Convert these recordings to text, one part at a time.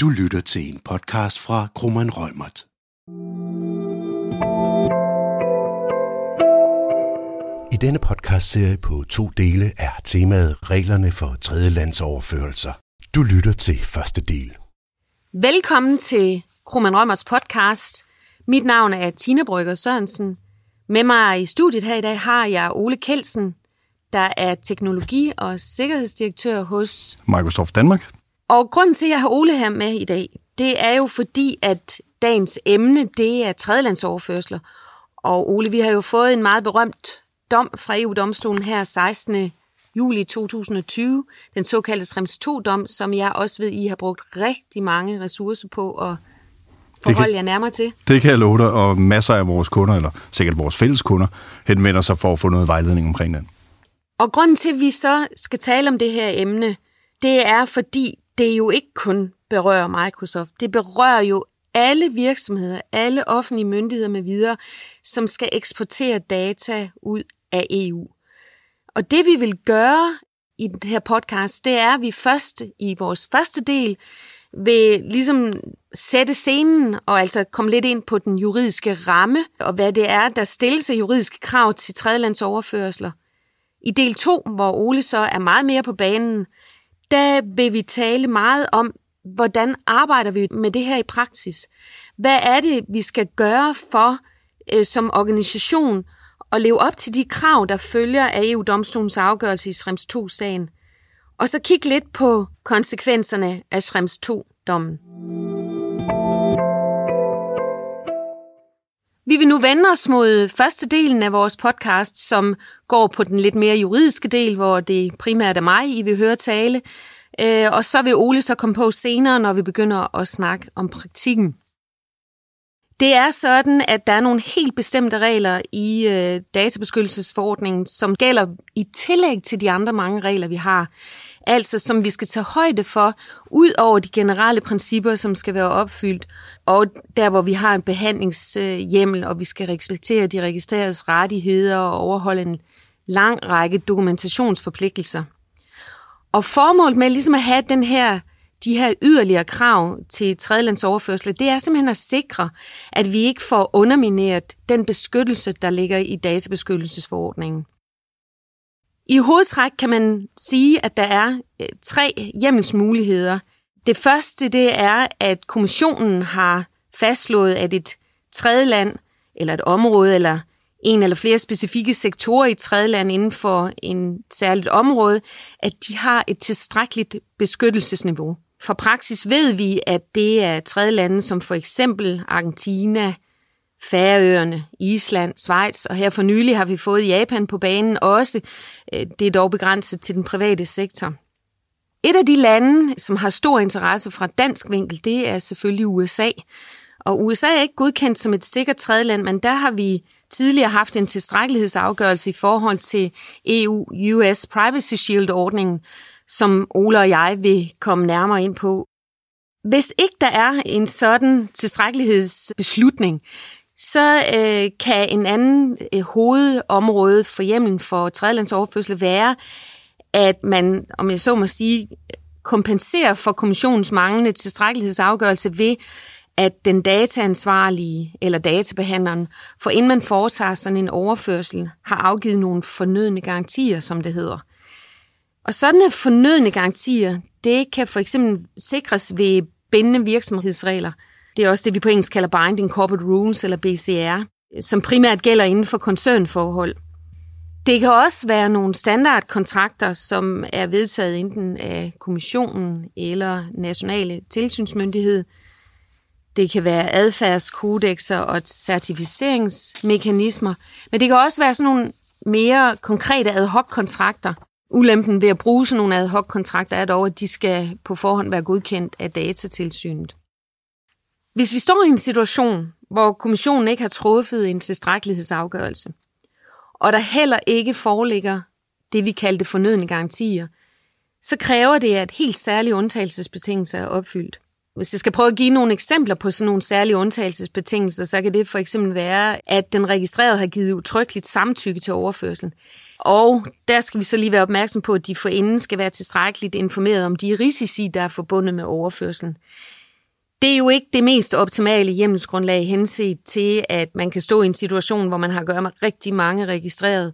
Du lytter til en podcast fra Krummeren Rømert. I denne podcastserie på to dele er temaet reglerne for tredjelandsoverførelser. Du lytter til første del. Velkommen til Krummeren Rømerts podcast. Mit navn er Tina Brygger Sørensen. Med mig i studiet her i dag har jeg Ole Kelsen, der er teknologi- og sikkerhedsdirektør hos Microsoft Danmark. Og grunden til, at jeg har Ole her med i dag, det er jo fordi, at dagens emne, det er tredjelandsoverførsler. Og Ole, vi har jo fået en meget berømt dom fra EU-domstolen her 16. juli 2020, den såkaldte Schrems 2-dom, som jeg også ved, I har brugt rigtig mange ressourcer på at forholde jer nærmere til. Det kan jeg love dig, og masser af vores kunder, eller sikkert vores fælles kunder, henvender sig for at få noget vejledning omkring den. Og grunden til, at vi så skal tale om det her emne, det er, fordi det jo ikke kun berører Microsoft. Det berører jo alle virksomheder, alle offentlige myndigheder med videre, som skal eksportere data ud af EU. Og det vi vil gøre i den her podcast, det er, at vi først i vores første del vil ligesom sætte scenen og altså komme lidt ind på den juridiske ramme, og hvad det er, der stilles af juridiske krav til tredjelandsoverførsler. I del 2, hvor Ole så er meget mere på banen, der vil vi tale meget om, hvordan arbejder vi med det her i praksis? Hvad er det, vi skal gøre for øh, som organisation at leve op til de krav, der følger af EU-domstolens afgørelse i Schrems 2-sagen? Og så kigge lidt på konsekvenserne af Schrems 2-dommen. Vi vil nu vende os mod første delen af vores podcast, som går på den lidt mere juridiske del, hvor det primært er mig, I vil høre tale. Øh, og så vil Ole så komme på senere, når vi begynder at snakke om praktikken. Det er sådan, at der er nogle helt bestemte regler i øh, databeskyttelsesforordningen, som gælder i tillæg til de andre mange regler, vi har. Altså som vi skal tage højde for, ud over de generelle principper, som skal være opfyldt, og der hvor vi har en behandlingshjemmel, og vi skal respektere de registreredes rettigheder og overholde en lang række dokumentationsforpligtelser. Og formålet med ligesom at have den her, de her yderligere krav til tredjelandsoverførsel, det er simpelthen at sikre, at vi ikke får undermineret den beskyttelse, der ligger i databeskyttelsesforordningen. I hovedtræk kan man sige, at der er øh, tre hjemmelsmuligheder. Det første det er, at kommissionen har fastslået, at et tredjeland eller et område eller en eller flere specifikke sektorer i tredjeland inden for en særligt område, at de har et tilstrækkeligt beskyttelsesniveau. For praksis ved vi, at det er tredjelande som for eksempel Argentina, Færøerne, Island, Schweiz, og her for nylig har vi fået Japan på banen også. Øh, det er dog begrænset til den private sektor. Et af de lande, som har stor interesse fra dansk vinkel, det er selvfølgelig USA. Og USA er ikke godkendt som et sikkert tredjeland, men der har vi tidligere haft en tilstrækkelighedsafgørelse i forhold til EU-US Privacy Shield-ordningen, som Ole og jeg vil komme nærmere ind på. Hvis ikke der er en sådan tilstrækkelighedsbeslutning, så øh, kan en anden øh, hovedområde for hjemlen for tredjelandsoverførsel være, at man, om jeg så må sige, kompenserer for kommissionens manglende tilstrækkelighedsafgørelse ved, at den dataansvarlige eller databehandleren, for inden man foretager sådan en overførsel, har afgivet nogle fornødne garantier, som det hedder. Og sådanne fornødne garantier, det kan for eksempel sikres ved bindende virksomhedsregler. Det er også det, vi på engelsk kalder Binding Corporate Rules eller BCR, som primært gælder inden for koncernforhold. Det kan også være nogle standardkontrakter, som er vedtaget enten af kommissionen eller nationale tilsynsmyndighed – det kan være adfærdskodexer og certificeringsmekanismer, men det kan også være sådan nogle mere konkrete ad hoc-kontrakter. Ulempen ved at bruge sådan nogle ad hoc-kontrakter er dog, at de skal på forhånd være godkendt af datatilsynet. Hvis vi står i en situation, hvor kommissionen ikke har truffet en tilstrækkelighedsafgørelse, og der heller ikke foreligger det, vi kaldte fornødne garantier, så kræver det, at helt særlige undtagelsesbetingelser er opfyldt. Hvis jeg skal prøve at give nogle eksempler på sådan nogle særlige undtagelsesbetingelser, så kan det for eksempel være, at den registrerede har givet utryggeligt samtykke til overførselen. Og der skal vi så lige være opmærksom på, at de forinden skal være tilstrækkeligt informeret om de risici, der er forbundet med overførselen. Det er jo ikke det mest optimale hjemmelsgrundlag henset til, at man kan stå i en situation, hvor man har at gøre med rigtig mange registreret,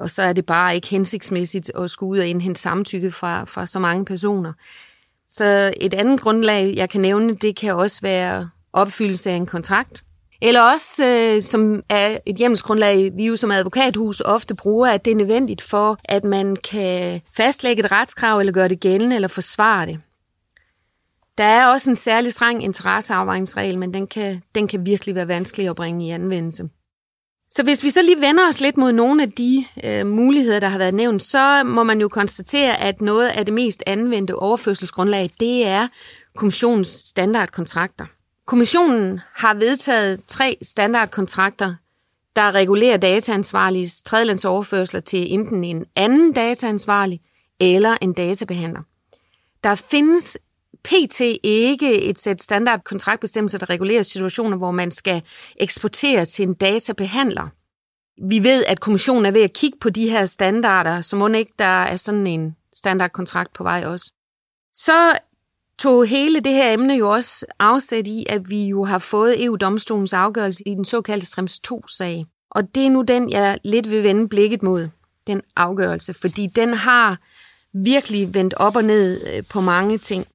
og så er det bare ikke hensigtsmæssigt at skulle ud og indhente samtykke fra, fra så mange personer. Så et andet grundlag, jeg kan nævne, det kan også være opfyldelse af en kontrakt. Eller også, øh, som er et hjemmelsgrundlag, vi jo som advokathus ofte bruger, at det er nødvendigt for, at man kan fastlægge et retskrav, eller gøre det gældende, eller forsvare det. Der er også en særlig streng interesseafvejningsregel, men den kan, den kan virkelig være vanskelig at bringe i anvendelse. Så hvis vi så lige vender os lidt mod nogle af de øh, muligheder, der har været nævnt, så må man jo konstatere, at noget af det mest anvendte overførselsgrundlag, det er kommissionens standardkontrakter. Kommissionen har vedtaget tre standardkontrakter, der regulerer dataansvarliges tredjelandsoverførsler til enten en anden dataansvarlig eller en databehandler. Der findes pt. ikke et sæt standard kontraktbestemmelser, der regulerer situationer, hvor man skal eksportere til en databehandler. Vi ved, at kommissionen er ved at kigge på de her standarder, så må ikke der er sådan en standardkontrakt på vej også. Så tog hele det her emne jo også afsæt i, at vi jo har fået EU-domstolens afgørelse i den såkaldte Schrems 2-sag. Og det er nu den, jeg lidt vil vende blikket mod, den afgørelse, fordi den har virkelig vendt op og ned øh, på mange ting.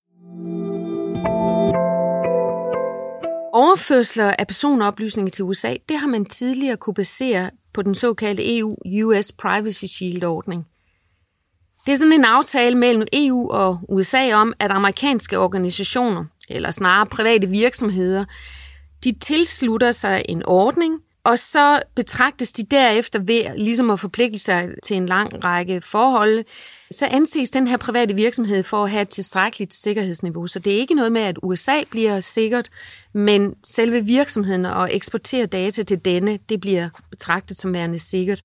Overførsler af personoplysninger til USA, det har man tidligere kunne basere på den såkaldte EU-US Privacy Shield-ordning. Det er sådan en aftale mellem EU og USA om, at amerikanske organisationer, eller snarere private virksomheder, de tilslutter sig en ordning, og så betragtes de derefter ved ligesom at forpligte sig til en lang række forhold, så anses den her private virksomhed for at have et tilstrækkeligt sikkerhedsniveau. Så det er ikke noget med, at USA bliver sikkert, men selve virksomheden og eksportere data til denne, det bliver betragtet som værende sikkert.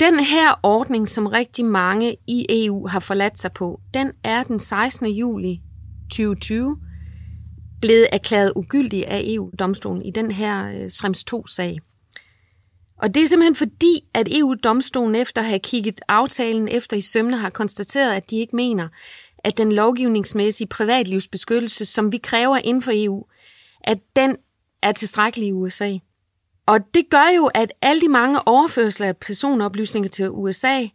Den her ordning, som rigtig mange i EU har forladt sig på, den er den 16. juli 2020 blevet erklæret ugyldig af EU-domstolen i den her øh, Schrems 2-sag. Og det er simpelthen fordi, at EU-domstolen efter at have kigget aftalen efter i sømne har konstateret, at de ikke mener, at den lovgivningsmæssige privatlivsbeskyttelse, som vi kræver inden for EU, at den er tilstrækkelig i USA. Og det gør jo, at alle de mange overførsler af personoplysninger til USA,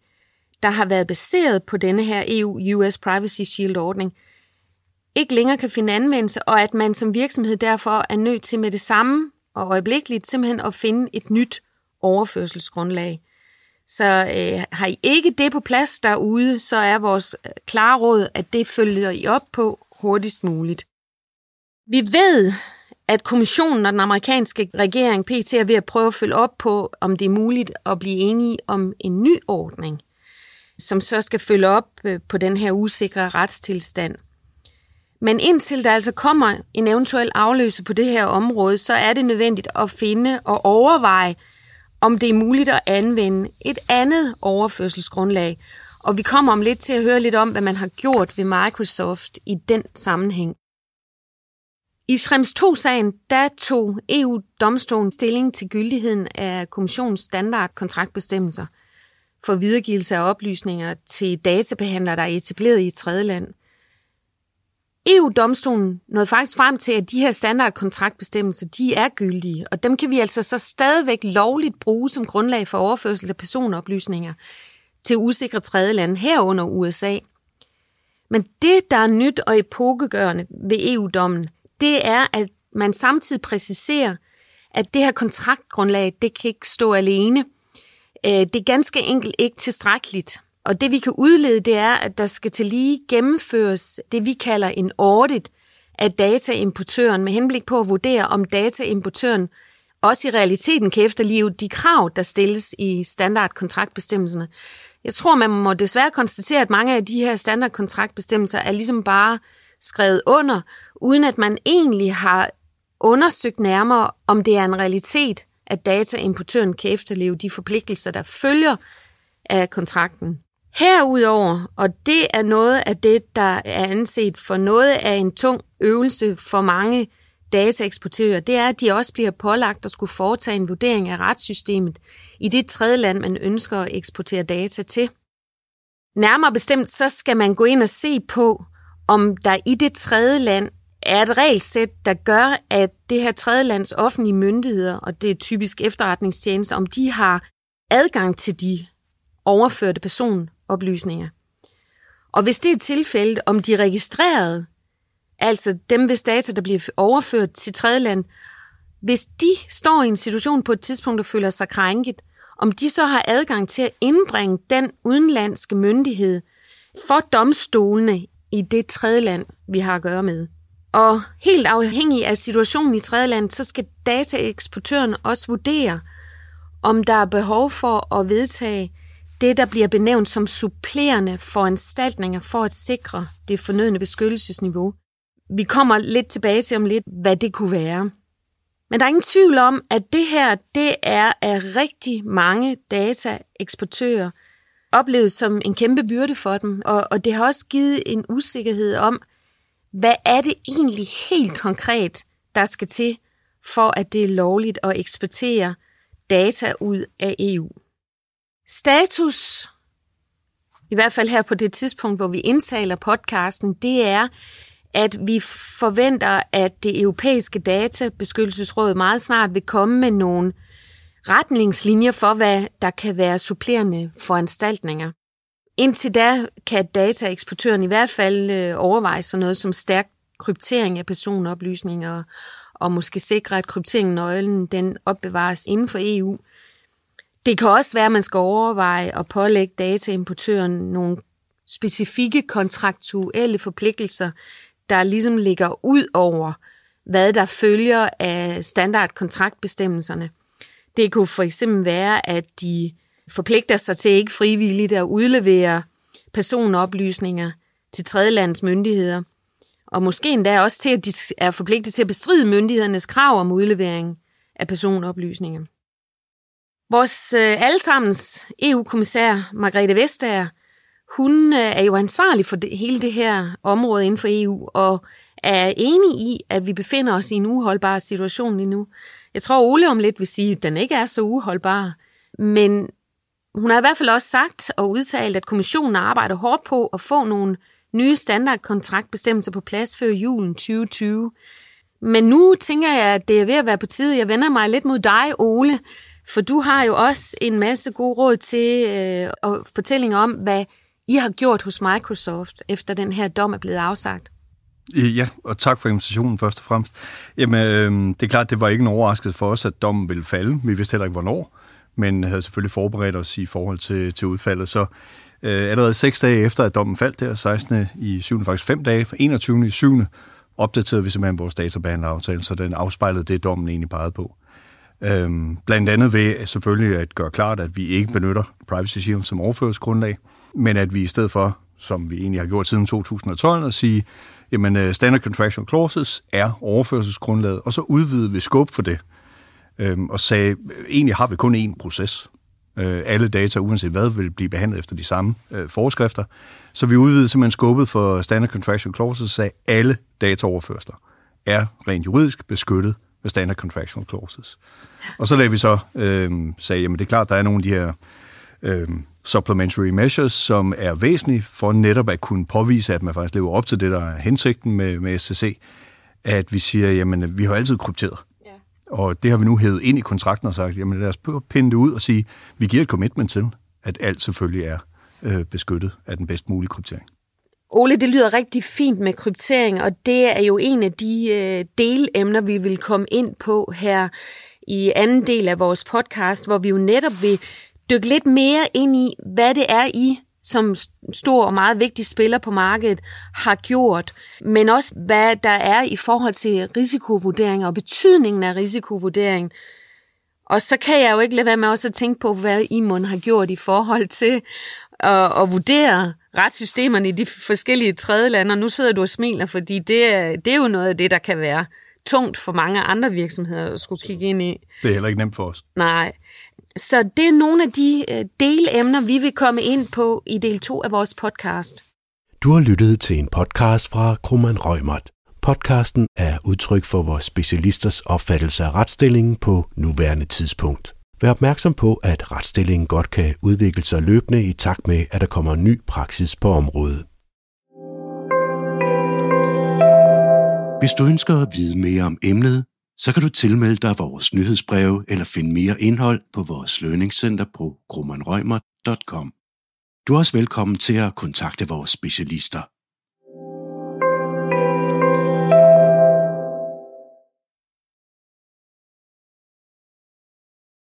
der har været baseret på denne her EU-US Privacy Shield-ordning, ikke længere kan finde anvendelse, og at man som virksomhed derfor er nødt til med det samme og øjeblikkeligt simpelthen at finde et nyt overførselsgrundlag. Så øh, har I ikke det på plads derude, så er vores øh, klare råd, at det følger I op på hurtigst muligt. Vi ved, at kommissionen og den amerikanske regering PT er ved at prøve at følge op på, om det er muligt at blive enige om en ny ordning, som så skal følge op øh, på den her usikre retstilstand. Men indtil der altså kommer en eventuel afløse på det her område, så er det nødvendigt at finde og overveje, om det er muligt at anvende et andet overførselsgrundlag. Og vi kommer om lidt til at høre lidt om, hvad man har gjort ved Microsoft i den sammenhæng. I Schrems 2-sagen, der tog EU-domstolen stilling til gyldigheden af kommissionens standardkontraktbestemmelser for videregivelse af oplysninger til databehandlere, der er etableret i et tredje land. EU-domstolen nåede faktisk frem til, at de her standardkontraktbestemmelser, de er gyldige, og dem kan vi altså så stadigvæk lovligt bruge som grundlag for overførsel af personoplysninger til usikre tredje lande herunder USA. Men det, der er nyt og epokegørende ved EU-dommen, det er, at man samtidig præciserer, at det her kontraktgrundlag, det kan ikke stå alene. Øh, det er ganske enkelt ikke tilstrækkeligt. Og det vi kan udlede, det er, at der skal til lige gennemføres det, vi kalder en audit af dataimportøren med henblik på at vurdere, om dataimportøren også i realiteten kan efterleve de krav, der stilles i standardkontraktbestemmelserne. Jeg tror, man må desværre konstatere, at mange af de her standardkontraktbestemmelser er ligesom bare skrevet under, uden at man egentlig har undersøgt nærmere, om det er en realitet, at dataimportøren kan efterleve de forpligtelser, der følger af kontrakten. Herudover, og det er noget af det, der er anset for noget af en tung øvelse for mange dataeksportører, det er, at de også bliver pålagt at skulle foretage en vurdering af retssystemet i det tredje land, man ønsker at eksportere data til. Nærmere bestemt, så skal man gå ind og se på, om der i det tredje land er et regelsæt, der gør, at det her tredje lands offentlige myndigheder, og det er typisk efterretningstjenester, om de har adgang til de overførte oplysninger. Og hvis det er tilfældet, om de registrerede, altså dem hvis data, der bliver overført til tredjeland, hvis de står i en situation på et tidspunkt, og føler sig krænket, om de så har adgang til at indbringe den udenlandske myndighed for domstolene i det tredjeland, vi har at gøre med. Og helt afhængig af situationen i tredjeland, så skal dataeksportøren også vurdere, om der er behov for at vedtage det, der bliver benævnt som supplerende foranstaltninger for at sikre det fornødne beskyttelsesniveau. Vi kommer lidt tilbage til om lidt, hvad det kunne være. Men der er ingen tvivl om, at det her, det er af rigtig mange dataeksportører oplevet som en kæmpe byrde for dem, og, og det har også givet en usikkerhed om, hvad er det egentlig helt konkret, der skal til, for at det er lovligt at eksportere data ud af EU. Status, i hvert fald her på det tidspunkt, hvor vi indtaler podcasten, det er, at vi forventer, at det europæiske databeskyttelsesråd meget snart vil komme med nogle retningslinjer for, hvad der kan være supplerende foranstaltninger. Indtil da kan dataeksportøren i hvert fald øh, overveje sådan noget som stærk kryptering af personoplysninger og måske sikre, at krypteringen nøglen den opbevares inden for EU. Det kan også være, at man skal overveje at pålægge dataimportøren nogle specifikke kontraktuelle forpligtelser, der ligesom ligger ud over, hvad der følger af standardkontraktbestemmelserne. Det kunne for eksempel være, at de forpligter sig til ikke frivilligt at udlevere personoplysninger til tredjelandets myndigheder, og måske endda også til, at de er forpligtet til at bestride myndighedernes krav om udlevering af personoplysninger. Vores øh, allesammens EU-kommissær Margrethe Vestager, hun øh, er jo ansvarlig for det, hele det her område inden for EU, og er enig i, at vi befinder os i en uholdbar situation lige nu. Jeg tror, Ole om lidt vil sige, at den ikke er så uholdbar, men hun har i hvert fald også sagt og udtalt, at kommissionen arbejder hårdt på at få nogle nye standardkontraktbestemmelser på plads før julen 2020. Men nu tænker jeg, at det er ved at være på tide. Jeg vender mig lidt mod dig, Ole, for du har jo også en masse gode råd til øh, og fortællinger om, hvad I har gjort hos Microsoft, efter den her dom er blevet afsagt. Øh, ja, og tak for invitationen først og fremmest. Jamen, øh, det er klart, det var ikke en overraskelse for os, at dommen ville falde. Vi vidste heller ikke, hvornår, men havde selvfølgelig forberedt os i forhold til, til udfaldet. Så øh, allerede seks dage efter, at dommen faldt der, 16. i 7. faktisk fem dage, 21. i 7. opdaterede vi simpelthen vores databehandleraftale, så den afspejlede det, dommen egentlig pegede på. Øhm, blandt andet ved selvfølgelig at gøre klart, at vi ikke benytter Privacy Shield som overførselsgrundlag, men at vi i stedet for, som vi egentlig har gjort siden 2012, at sige, jamen øh, standard contractual clauses er overførselsgrundlaget, og så udvide vi skub for det. Øhm, og sagde, øh, egentlig har vi kun én proces. Øh, alle data, uanset hvad, vil blive behandlet efter de samme øh, forskrifter. Så vi udvidede simpelthen skubbet for standard contractual clauses, sagde, alle dataoverførsler er rent juridisk beskyttet med standard contractual clauses. Og så lagde vi så, øh, sagde, jamen det er klart, der er nogle af de her øh, supplementary measures, som er væsentlige for netop at kunne påvise, at man faktisk lever op til det, der er hensigten med, med SCC, at vi siger, jamen vi har altid krypteret. Ja. Og det har vi nu hævet ind i kontrakten og sagt, jamen lad os pinde det ud og sige, vi giver et commitment til, at alt selvfølgelig er øh, beskyttet af den bedst mulige kryptering. Ole, det lyder rigtig fint med kryptering, og det er jo en af de øh, delemner, vi vil komme ind på her i anden del af vores podcast, hvor vi jo netop vil dykke lidt mere ind i, hvad det er, I som stor og meget vigtig spiller på markedet har gjort, men også hvad der er i forhold til risikovurdering og betydningen af risikovurdering. Og så kan jeg jo ikke lade være med også at tænke på, hvad Imon har gjort i forhold til at, at vurdere retssystemerne i de forskellige tredje lande, og nu sidder du og smiler, fordi det er, det er jo noget af det, der kan være tungt for mange andre virksomheder at skulle kigge ind i. Det er heller ikke nemt for os. Nej. Så det er nogle af de øh, delemner, vi vil komme ind på i del 2 af vores podcast. Du har lyttet til en podcast fra Krummeren Rømert. Podcasten er udtryk for vores specialisters opfattelse af retsstillingen på nuværende tidspunkt. Vær opmærksom på, at retsstillingen godt kan udvikle sig løbende i takt med, at der kommer ny praksis på området. Hvis du ønsker at vide mere om emnet, så kan du tilmelde dig vores nyhedsbreve eller finde mere indhold på vores lønningscenter på grummanrøgmer.com. Du er også velkommen til at kontakte vores specialister.